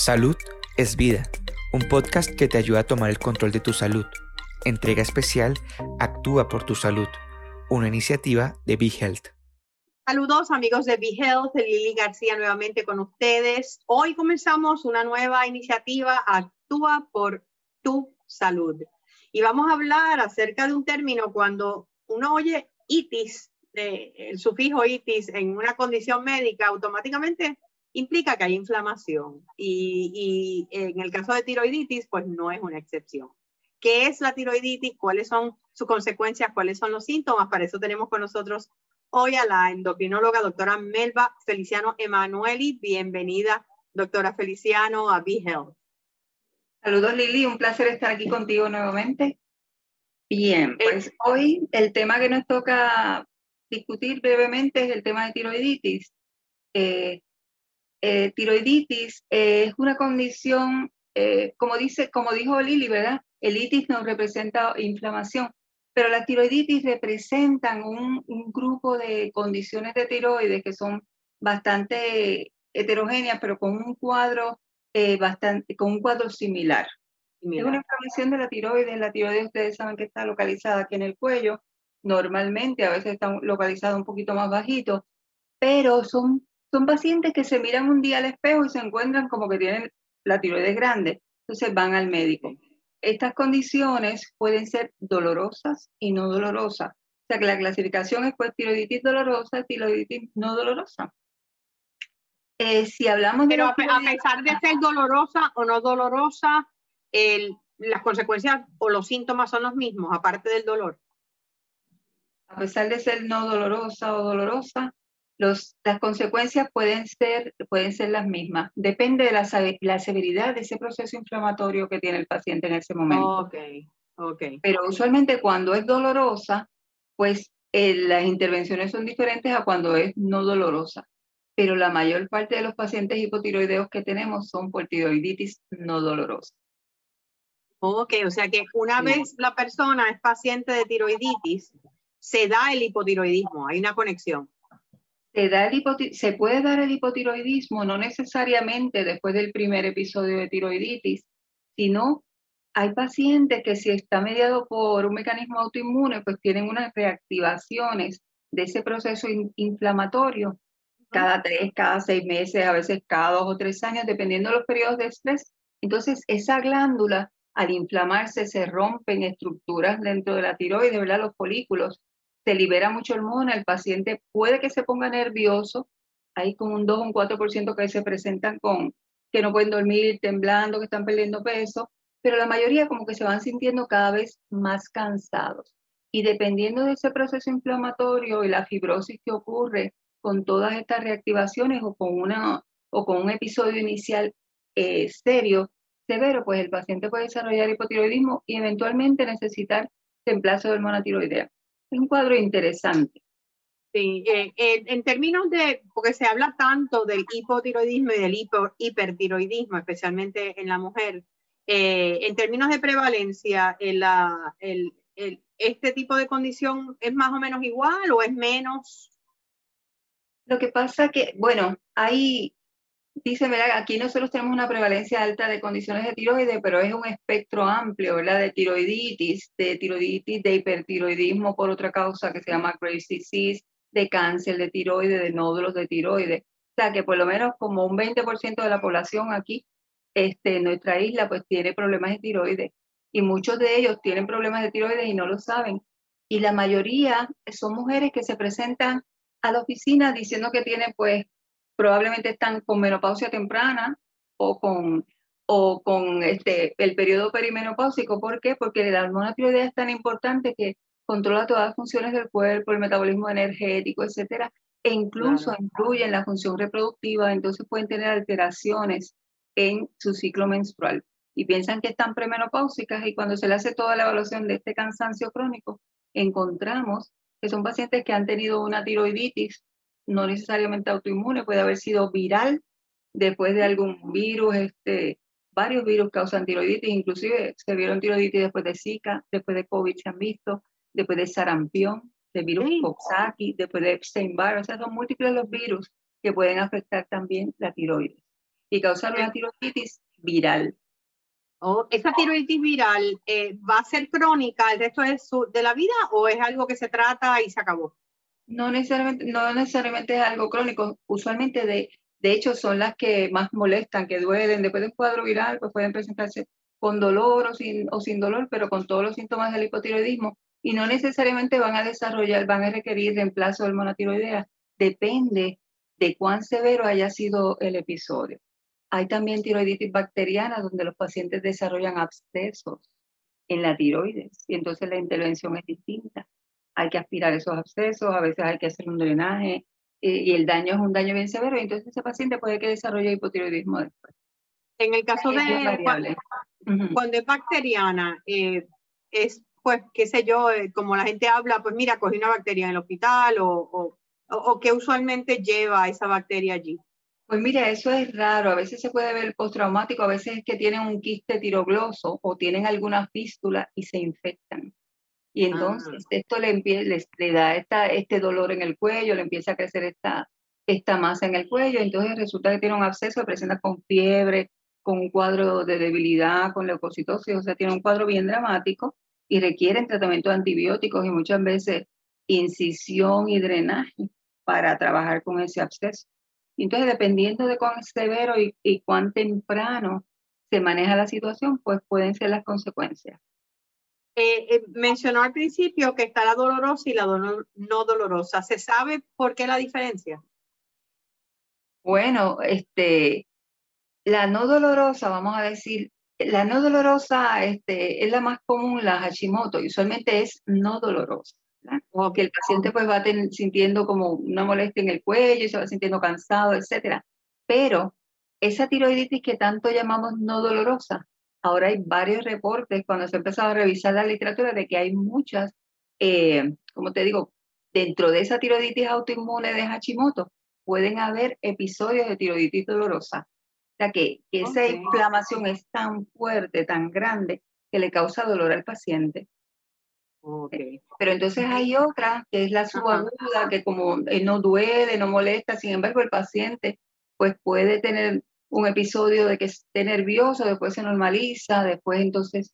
Salud es vida, un podcast que te ayuda a tomar el control de tu salud. Entrega especial Actúa por tu salud, una iniciativa de Be Health. Saludos amigos de Be Health, Lili García nuevamente con ustedes. Hoy comenzamos una nueva iniciativa, Actúa por tu salud. Y vamos a hablar acerca de un término cuando uno oye itis, el sufijo itis en una condición médica, automáticamente implica que hay inflamación y, en el caso de tiroiditis, pues no es una excepción. ¿Qué es la tiroiditis? ¿Cuáles son sus consecuencias? ¿Cuáles son los síntomas? Para eso tenemos con nosotros hoy a la endocrinóloga doctora Melba Feliciano Emanueli. Bienvenida, doctora Feliciano, a Be Health. Saludos Lili, un placer estar aquí contigo nuevamente. Bien, eh, pues hoy el tema que nos toca discutir brevemente es el tema de tiroiditis. Eh, eh, tiroiditis eh, es una condición, eh, como, dice, como dijo Lili, ¿verdad? El itis nos representa inflamación, pero la tiroiditis representan un, un grupo de condiciones de tiroides que son bastante heterogéneas, pero con un cuadro bastante, con un cuadro similar. Es una inflamación de la tiroides. La tiroides ustedes saben que está localizada aquí en el cuello. Normalmente a veces está localizada un poquito más bajito, pero son son pacientes que se miran un día al espejo y se encuentran como que tienen la tiroides grande, entonces van al médico. Estas condiciones pueden ser dolorosas y no dolorosas. O sea que la clasificación es pues tiroiditis dolorosa, tiroiditis no dolorosa. Eh, si hablamos Pero a, pesar de ser dolorosa o no dolorosa, las consecuencias o los síntomas son los mismos, aparte del dolor. A pesar de ser no dolorosa o dolorosa, las consecuencias pueden ser, pueden ser las mismas. Depende de la, la, severidad de ese proceso inflamatorio que tiene el paciente en ese momento. Okay, okay. Pero usualmente cuando es dolorosa, pues eh, las intervenciones son diferentes a cuando es no dolorosa. Pero la mayor parte de los pacientes hipotiroideos que tenemos son por tiroiditis no dolorosa. Ok, o sea que una vez la persona es paciente de tiroiditis, se da el hipotiroidismo, hay una conexión se, da se puede dar el hipotiroidismo no necesariamente después del primer episodio de tiroiditis, sino hay pacientes que si está mediado por un mecanismo autoinmune, pues tienen unas reactivaciones de ese proceso inflamatorio cada tres, cada seis meses, a veces cada dos o tres años, dependiendo de los periodos de estrés. Entonces, esa glándula, al inflamarse, se rompen estructuras dentro de la tiroides, ¿verdad? Los folículos, se libera mucho hormona, el paciente puede que se ponga nervioso, hay como un 2 o un 4% que se presentan con que no pueden dormir, temblando, que están perdiendo peso, pero la mayoría como que se van sintiendo cada vez más cansados. Y dependiendo de ese proceso inflamatorio y la fibrosis que ocurre con todas estas reactivaciones o con, una, o con un episodio inicial eh, serio, severo, pues el paciente puede desarrollar hipotiroidismo y eventualmente necesitar reemplazo de hormona tiroidea un cuadro interesante. Sí, eh, eh, en términos de, porque se habla tanto del hipotiroidismo y del hipertiroidismo, especialmente en la mujer, eh, en términos de prevalencia, el, el, ¿este tipo de condición es más o menos igual o es menos? Lo que pasa que, bueno, hay Dice, ¿verdad? Aquí nosotros tenemos una prevalencia alta de condiciones de tiroides, pero es un espectro amplio, ¿verdad? De tiroiditis, de tiroiditis, de hipertiroidismo por otra causa que se llama Graves' disease, de cáncer de tiroides, de nódulos de tiroides. O sea, que por lo menos como un 20% de la población aquí, este, en nuestra isla, pues tiene problemas de tiroides. Y muchos de ellos tienen problemas de tiroides y no lo saben. Y la mayoría son mujeres que se presentan a la oficina diciendo que tienen pues probablemente están con menopausia temprana o con, o con este, el periodo perimenopáusico. ¿Por qué? Porque la hormona tiroidea es tan importante que controla todas las funciones del cuerpo, el metabolismo energético, etcétera, e incluso incluye en la función reproductiva, entonces pueden tener alteraciones en su ciclo menstrual. Y piensan que están premenopáusicas y cuando se le hace toda la evaluación de este cansancio crónico, encontramos que son pacientes que han tenido una tiroiditis no necesariamente autoinmune, puede haber sido viral después de algún virus, este, varios virus causan tiroiditis, inclusive se vieron tiroiditis después de Zika, después de COVID se han visto, después de sarampión, de virus Coxsackie, después de Epstein-Barr, o sea, son múltiples los virus que pueden afectar también la tiroides. y causar una tiroiditis viral. Oh, ¿Esa tiroiditis viral eh, va a ser crónica el resto de, su, de la vida o es algo que se trata y se acabó? No necesariamente, no necesariamente es algo crónico. Usualmente, de, de hecho, son las que más molestan, que duelen. Después de un cuadro viral, pues pueden presentarse con dolor o sin, o sin dolor, pero con todos los síntomas del hipotiroidismo. Y no necesariamente van a desarrollar, van a requerir reemplazo del monotiroidea. Depende de cuán severo haya sido el episodio. Hay también tiroiditis bacteriana donde los pacientes desarrollan abscesos en la tiroides y entonces la intervención es distinta. Hay que aspirar esos abscesos, a veces hay que hacer un drenaje eh, y el daño es un daño bien severo y entonces ese paciente puede que desarrolle hipotiroidismo después. En el caso de cuando, es bacteriana, eh, es pues, qué sé yo, eh, como la gente habla, pues mira, cogí una bacteria en el hospital o, o, o, qué usualmente lleva esa bacteria allí. Pues mira, eso es raro. A veces se puede ver postraumático, a veces es que tienen un quiste tirogloso o tienen alguna fístula y se infectan. Y entonces ah. esto le, les, le da esta, este dolor en el cuello, le empieza a crecer esta, esta masa en el cuello, entonces resulta que tiene un absceso, presenta con fiebre, con un cuadro de debilidad, con leucocitosis, o sea, tiene un cuadro bien dramático y requieren tratamiento de antibióticos y muchas veces incisión y drenaje para trabajar con ese absceso. Entonces, dependiendo de cuán severo y, cuán temprano se maneja la situación, pues pueden ser las consecuencias. Eh, eh, mencionó al principio que está la dolorosa y la no dolorosa. ¿Se sabe por qué la diferencia? Bueno, este, la no dolorosa, vamos a decir, la no dolorosa este, es la más común, la Hashimoto, y usualmente es no dolorosa. Como que el paciente pues va sintiendo como una molestia en el cuello se va sintiendo cansado, etcétera. Pero esa tiroiditis que tanto llamamos no dolorosa, ahora hay varios reportes cuando se ha empezado a revisar la literatura de que hay muchas, eh, como te digo, dentro de esa tiroiditis autoinmune de Hashimoto pueden haber episodios de tiroiditis dolorosa. O sea que, esa inflamación es tan fuerte, tan grande, que le causa dolor al paciente. Okay. Pero entonces hay otra, que es la subaguda, que como eh, no duele, no molesta, sin embargo el paciente pues puede tener un episodio de que esté nervioso, después se normaliza, después entonces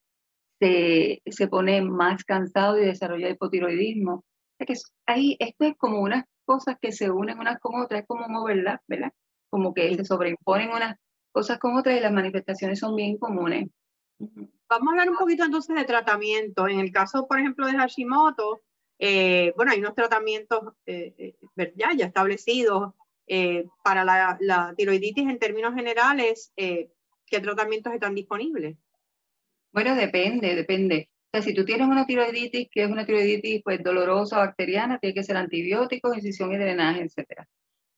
se, se pone más cansado y desarrolla hipotiroidismo. O que ahí esto es como unas cosas que se unen unas con otras, es como un overlap, ¿verdad? Como que se sobreimponen unas cosas con otras y las manifestaciones son bien comunes. Vamos a hablar un poquito entonces de tratamiento. En el caso, por ejemplo, de Hashimoto, eh, bueno, hay unos tratamientos eh, eh, ya, ya establecidos para la, tiroiditis en términos generales. ¿Qué tratamientos están disponibles? Bueno, depende, depende. O sea, si tú tienes una tiroiditis, que es una tiroiditis pues dolorosa bacteriana, tiene que ser antibióticos, incisión y drenaje, etcétera.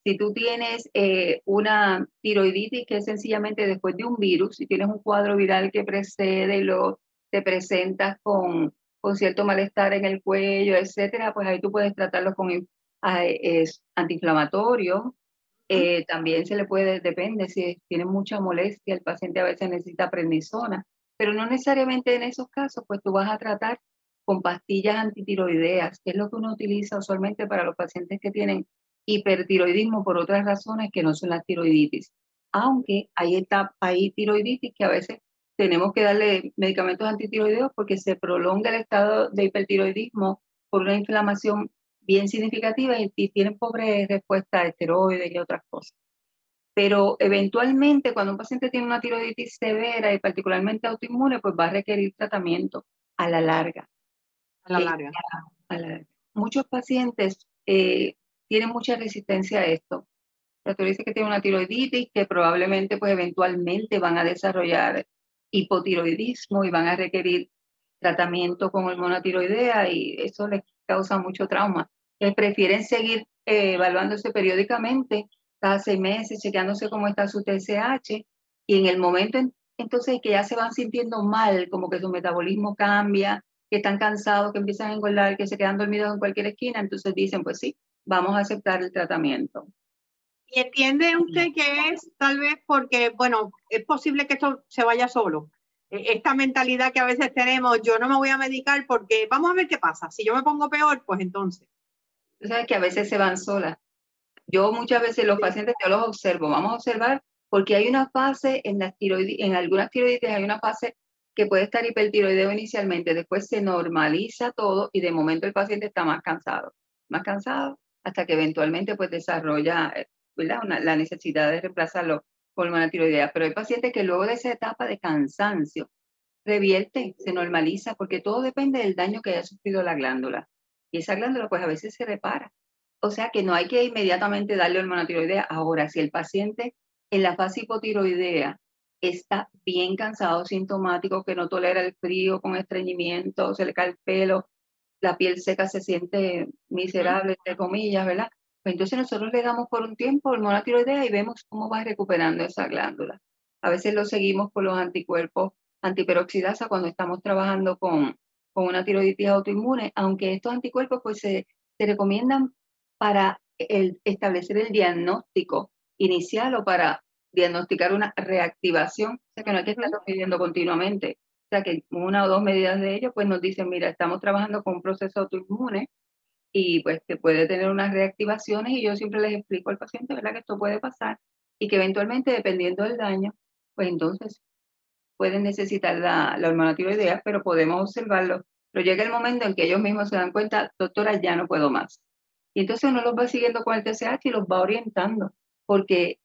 Si tú tienes eh, una tiroiditis que es sencillamente después de un virus, si tienes un cuadro viral que precede y luego te presentas con, con cierto malestar en el cuello, etcétera, pues ahí tú puedes tratarlo con ah, es antiinflamatorio. Eh, también se le puede, depende, si tiene mucha molestia, el paciente a veces necesita prednisona, pero no necesariamente en esos casos, pues tú vas a tratar con pastillas antitiroideas, que es lo que uno utiliza usualmente para los pacientes que tienen hipertiroidismo por otras razones que no son las tiroiditis. Aunque hay, etapa, hay tiroiditis que a veces tenemos que darle medicamentos antitiroideos porque se prolonga el estado de hipertiroidismo por una inflamación bien significativa y, tienen pobre respuesta a esteroides y otras cosas. Pero eventualmente cuando un paciente tiene una tiroiditis severa y particularmente autoinmune, pues va a requerir tratamiento a la larga. A la larga. a la larga. Muchos pacientes eh, tiene mucha resistencia a esto. La doctor dice que tiene una tiroiditis, que probablemente, pues eventualmente van a desarrollar hipotiroidismo y van a requerir tratamiento con hormona tiroidea y eso les causa mucho trauma. Que prefieren seguir eh, evaluándose periódicamente, cada seis meses, chequeándose cómo está su TSH y en el momento entonces que ya se van sintiendo mal, como que su metabolismo cambia, que están cansados, que empiezan a engordar, que se quedan dormidos en cualquier esquina, entonces dicen, pues sí, vamos a aceptar el tratamiento. ¿Y entiende usted que es tal vez porque, bueno, es posible que esto se vaya solo? E, esta mentalidad que a veces tenemos, yo no me voy a medicar porque vamos a ver qué pasa. Si yo me pongo peor, pues entonces. Tú sabes que a veces se van solas. Yo muchas veces los pacientes yo los observo, vamos a observar porque hay una fase en, las en algunas tiroiditis, hay una fase que puede estar hipertiroideo inicialmente, después se normaliza todo y de momento el paciente está más cansado, más cansado hasta que eventualmente pues desarrolla eh, la necesidad de reemplazarlo por una tiroidea. Pero hay pacientes que luego de esa etapa de cansancio revierte, se normaliza, porque todo depende del daño que haya sufrido la glándula. Y esa glándula pues a veces se repara. O sea que no hay que inmediatamente darle hormona tiroidea. Ahora, si el paciente en la fase hipotiroidea está bien cansado, sintomático, que no tolera el frío, con estreñimiento, se le cae el pelo, la piel seca se siente miserable, entre comillas, ¿verdad? Pues entonces nosotros le damos por un tiempo hormona tiroidea y vemos cómo va recuperando esa glándula. A veces lo seguimos con los anticuerpos antiperoxidasa cuando estamos trabajando con, con una tiroiditis autoinmune, aunque estos anticuerpos pues se, se recomiendan para el, establecer el diagnóstico inicial o para diagnosticar una reactivación, o sea que no hay que estarlo pidiendo continuamente. O sea que una o dos medidas de ello pues nos dicen, mira, estamos trabajando con un proceso autoinmune y pues que puede tener unas reactivaciones y yo siempre les explico al paciente, ¿verdad? Que esto puede pasar y que eventualmente dependiendo del daño, pues entonces pueden necesitar la, hormona tiroidea, pero podemos observarlo. Pero llega el momento en que ellos mismos se dan cuenta, doctora, ya no puedo más. Y entonces uno los va siguiendo con el TSH y los va orientando, porque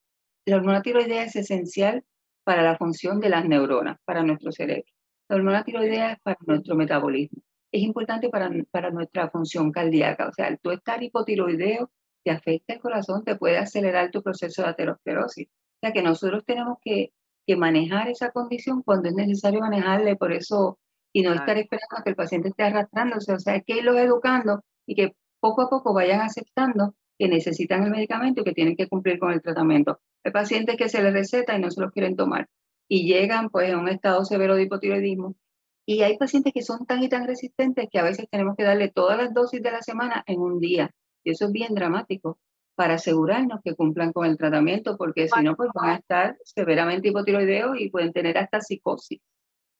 la hormona tiroidea es esencial para la función de las neuronas, para nuestro cerebro. La hormona tiroidea es para nuestro metabolismo. Es importante para, nuestra función cardíaca. O sea, tú estar hipotiroideo te afecta el corazón, te puede acelerar tu proceso de aterosclerosis. O sea, que nosotros tenemos que, que manejar esa condición cuando es necesario manejarle, por eso, y no estar esperando a que el paciente esté arrastrándose. O sea, hay que irlos educando y que poco a poco vayan aceptando que necesitan el medicamento y que tienen que cumplir con el tratamiento. Hay pacientes que se les receta y no se los quieren tomar y llegan pues a un estado severo de hipotiroidismo. Y hay pacientes que son tan y tan resistentes que a veces tenemos que darle todas las dosis de la semana en un día. Y eso es bien dramático para asegurarnos que cumplan con el tratamiento, porque si no, pues van a estar severamente hipotiroideos y pueden tener hasta psicosis.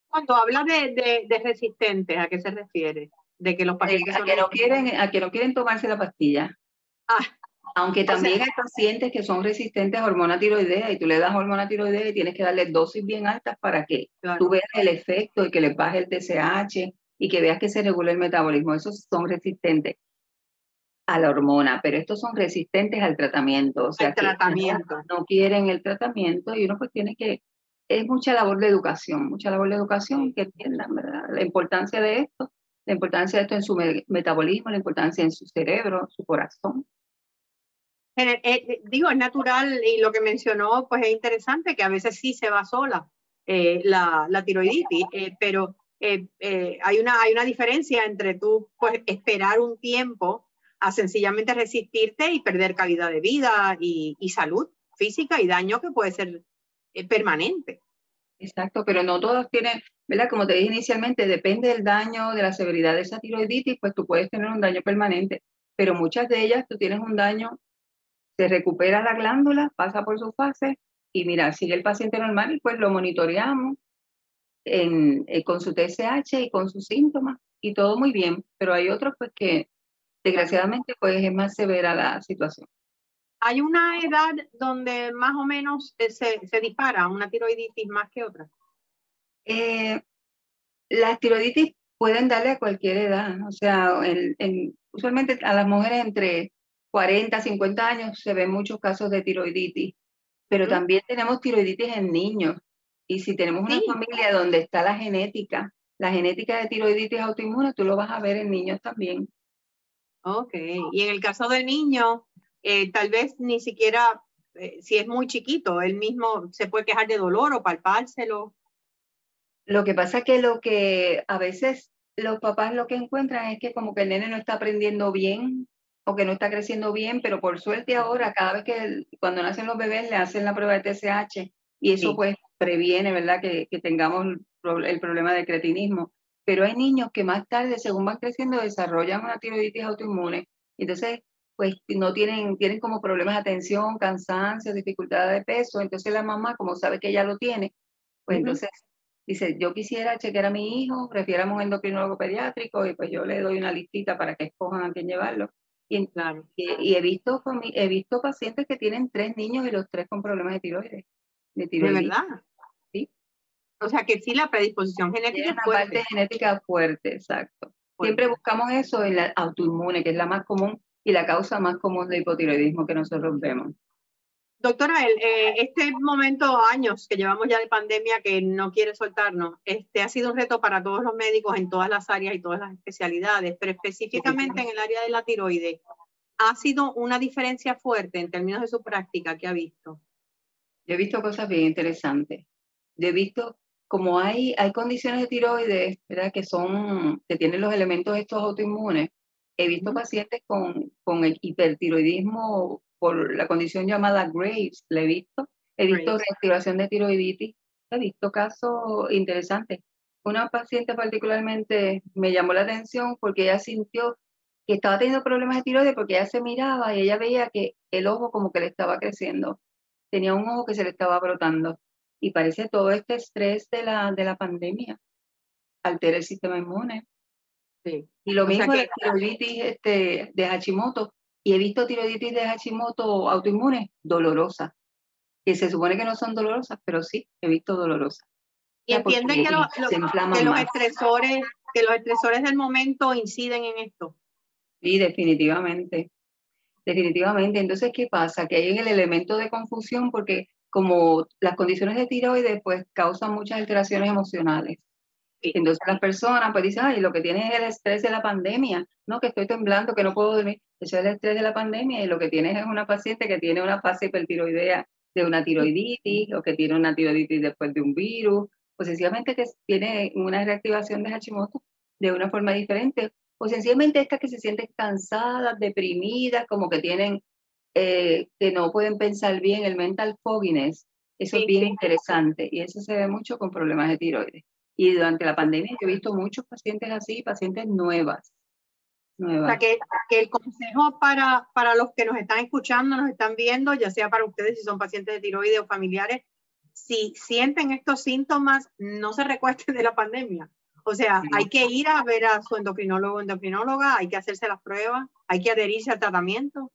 Cuando habla de, de, resistentes, ¿a qué se refiere? De que los pacientes... a, que no quieren, a que no quieren tomarse la pastilla. Ah, aunque también hay pacientes que son resistentes a hormona tiroidea y tú le das hormona tiroidea y tienes que darle dosis bien altas para que tú veas el efecto y que les baje el TSH y que veas que se regula el metabolismo. Esos son resistentes a la hormona, pero estos son resistentes al tratamiento. O sea, tratamiento. No, quieren el tratamiento y uno pues tiene que, es mucha labor de educación, mucha labor de educación que entiendan ¿verdad? la importancia de esto, la importancia de esto en su metabolismo, la importancia en su cerebro, su corazón. Eh, digo, es natural y lo que mencionó, pues es interesante que a veces sí se va sola eh, la, la, tiroiditis, eh, pero hay, una, hay una diferencia entre tú pues, esperar un tiempo a sencillamente resistirte y perder calidad de vida y, salud física y daño que puede ser permanente. Exacto, pero no todos tienen, ¿verdad? Como te dije inicialmente, depende del daño, de la severidad de esa tiroiditis, pues tú puedes tener un daño permanente, pero muchas de ellas tú tienes un daño se recupera la glándula, pasa por su fase y mira, sigue el paciente normal y pues lo monitoreamos en, eh, con su TSH y con sus síntomas y todo muy bien, pero hay otros pues que desgraciadamente pues es más severa la situación. ¿Hay una edad donde más o menos eh, se, se dispara una tiroiditis más que otra? Eh, las tiroiditis pueden darle a cualquier edad, o sea, usualmente a las mujeres entre 40, 50 años se ven muchos casos de tiroiditis, pero también tenemos tiroiditis en niños. Y si tenemos una familia donde está la genética, la genética de tiroiditis autoinmune, tú lo vas a ver en niños también. Ok, y en el caso del niño, eh, tal vez ni siquiera, eh, si es muy chiquito, él mismo se puede quejar de dolor o palpárselo. Lo que pasa es que lo que a veces los papás lo que encuentran es que como que el nene no está aprendiendo bien o que no está creciendo bien, pero por suerte ahora, cada vez que cuando nacen los bebés le hacen la prueba de TSH y eso pues previene, ¿verdad?, que, que tengamos el problema de cretinismo. Pero hay niños que más tarde, según van creciendo, desarrollan una tiroiditis autoinmune. Entonces, pues no tienen, tienen como problemas de atención, cansancio, dificultad de peso. Entonces la mamá, como sabe que ya lo tiene, pues entonces dice, yo quisiera chequear a mi hijo, refieramos a un endocrinólogo pediátrico y pues yo le doy una listita para que escojan a quién llevarlo. Y, y, he, visto, he visto pacientes que tienen tres niños y los tres con problemas de tiroides. de tiroiditis. ¿De verdad? O sea que sí, la predisposición genética es fuerte. parte genética fuerte, exacto. Siempre buscamos eso en la autoinmune, que es la más común y la causa más común de hipotiroidismo que nosotros vemos. Doctora, eh, este momento, años que llevamos ya de pandemia que no quiere soltarnos, este ha sido un reto para todos los médicos en todas las áreas y todas las especialidades, pero específicamente en el área de la tiroides, ¿ha sido una diferencia fuerte en términos de su práctica que ha visto? Yo he visto cosas bien interesantes. Yo he visto como hay, hay condiciones de tiroides, ¿verdad? Que son, que tienen los elementos estos autoinmunes. He visto pacientes con, con el hipertiroidismo por la condición llamada Graves, la he visto. He visto reactivación de tiroiditis, he visto casos interesantes. Una paciente particularmente me llamó la atención porque ella sintió que estaba teniendo problemas de tiroides porque ella se miraba y ella veía que el ojo como que le estaba creciendo. Tenía un ojo que se le estaba brotando. Y parece todo este estrés de la, de la pandemia altera el sistema inmune. Sí. Y lo mismo la tiroiditis este, de Hashimoto y he visto tiroiditis de Hashimoto autoinmune dolorosa, que se supone que no son dolorosas, pero sí, he visto dolorosas. Y entienden que, los estresores, que los estresores del momento inciden en esto. Sí, definitivamente. Definitivamente. Entonces, ¿qué pasa? Que hay en el elemento de confusión porque como las condiciones de tiroides pues causan muchas alteraciones emocionales. Entonces las personas pues dicen, ay, lo que tiene es el estrés de la pandemia, no, que estoy temblando, que no puedo dormir. Eso es el estrés de la pandemia y lo que tienes es una paciente que tiene una fase hipertiroidea de una tiroiditis o que tiene una tiroiditis después de un virus, o sencillamente que tiene una reactivación de Hashimoto de una forma diferente, o sencillamente estas que se sienten cansadas, deprimidas, como que tienen, eh, que no pueden pensar bien, el mental fogginess, eso es bien interesante y eso se ve mucho con problemas de tiroides. Y durante la pandemia yo he visto muchos pacientes así, pacientes nuevas. O sea, que, que, el consejo para, para los que nos están escuchando, nos están viendo, ya sea para ustedes si son pacientes de tiroides o familiares, si sienten estos síntomas, no se recuesten de la pandemia. O sea, hay que ir a ver a su endocrinólogo o endocrinóloga, hay que hacerse las pruebas, hay que adherirse al tratamiento.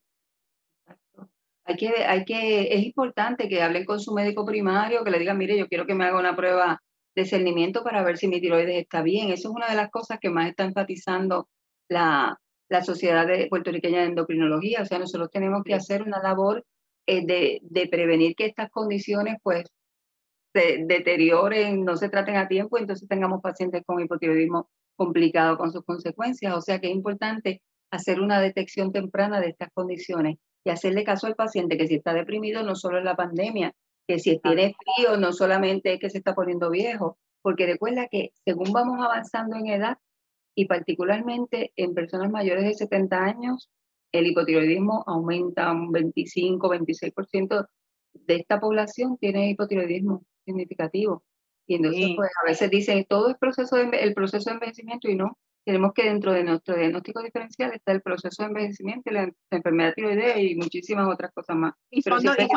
Hay que, hay que, es importante que hablen con su médico primario, que le digan, mire, yo quiero que me haga una prueba discernimiento para ver si mi tiroides está bien. Eso es una de las cosas que más está enfatizando la, la Sociedad de Puertorriqueña de Endocrinología. O sea, nosotros tenemos que hacer una labor eh, de, de, prevenir que estas condiciones pues se deterioren, no se traten a tiempo, entonces tengamos pacientes con hipotiroidismo complicado con sus consecuencias. O sea que es importante hacer una detección temprana de estas condiciones y hacerle caso al paciente que si está deprimido no solo es la pandemia, que si tiene frío no solamente es que se está poniendo viejo, porque recuerda que según vamos avanzando en edad y particularmente en personas mayores de 70 años, el hipotiroidismo aumenta un 25, 26% de esta población tiene hipotiroidismo significativo. Y entonces, pues a veces dicen, todo es proceso de, el proceso de envejecimiento y no. Tenemos que dentro de nuestro diagnóstico diferencial está el proceso de envejecimiento, la, enfermedad tiroidea y muchísimas otras cosas más. Y son, dos cosas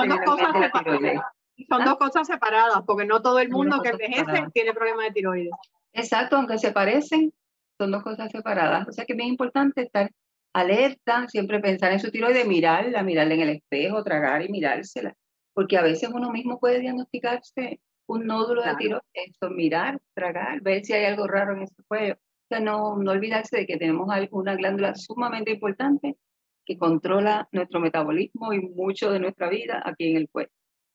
son dos cosas separadas, porque no todo el mundo que envejece tiene problemas de tiroides. Exacto, aunque se parecen, son dos cosas separadas. O sea que es bien importante estar alerta, siempre pensar en su tiroides, mirarla, mirarla en el espejo, tragar y mirársela. Porque a veces uno mismo puede diagnosticarse un nódulo de tiroides, esto, mirar, tragar, ver si hay algo raro en ese cuello. Sea, no, no olvidarse de que tenemos una glándula sumamente importante que controla nuestro metabolismo y mucho de nuestra vida aquí en el cuello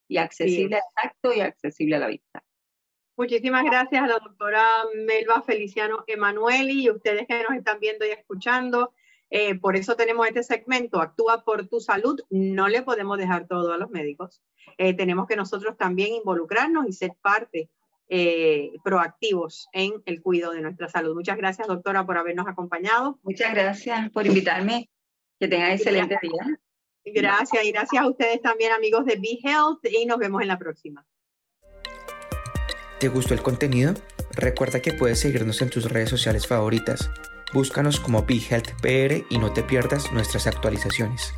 y accesible al tacto y accesible a la vista. Muchísimas gracias a la doctora Melba Feliciano Emanueli y ustedes que nos están viendo y escuchando. Eh, por eso tenemos este segmento, Actúa por tu salud. No le podemos dejar todo a los médicos. Eh, tenemos que nosotros también involucrarnos y ser parte eh, proactivos en el cuidado de nuestra salud. Muchas gracias, doctora, por habernos acompañado. Muchas gracias por invitarme. Que tengan excelente día. Gracias y gracias a ustedes también amigos de Be Health y nos vemos en la próxima. ¿Te gustó el contenido? Recuerda que puedes seguirnos en tus redes sociales favoritas. Búscanos como Be Health PR y no te pierdas nuestras actualizaciones.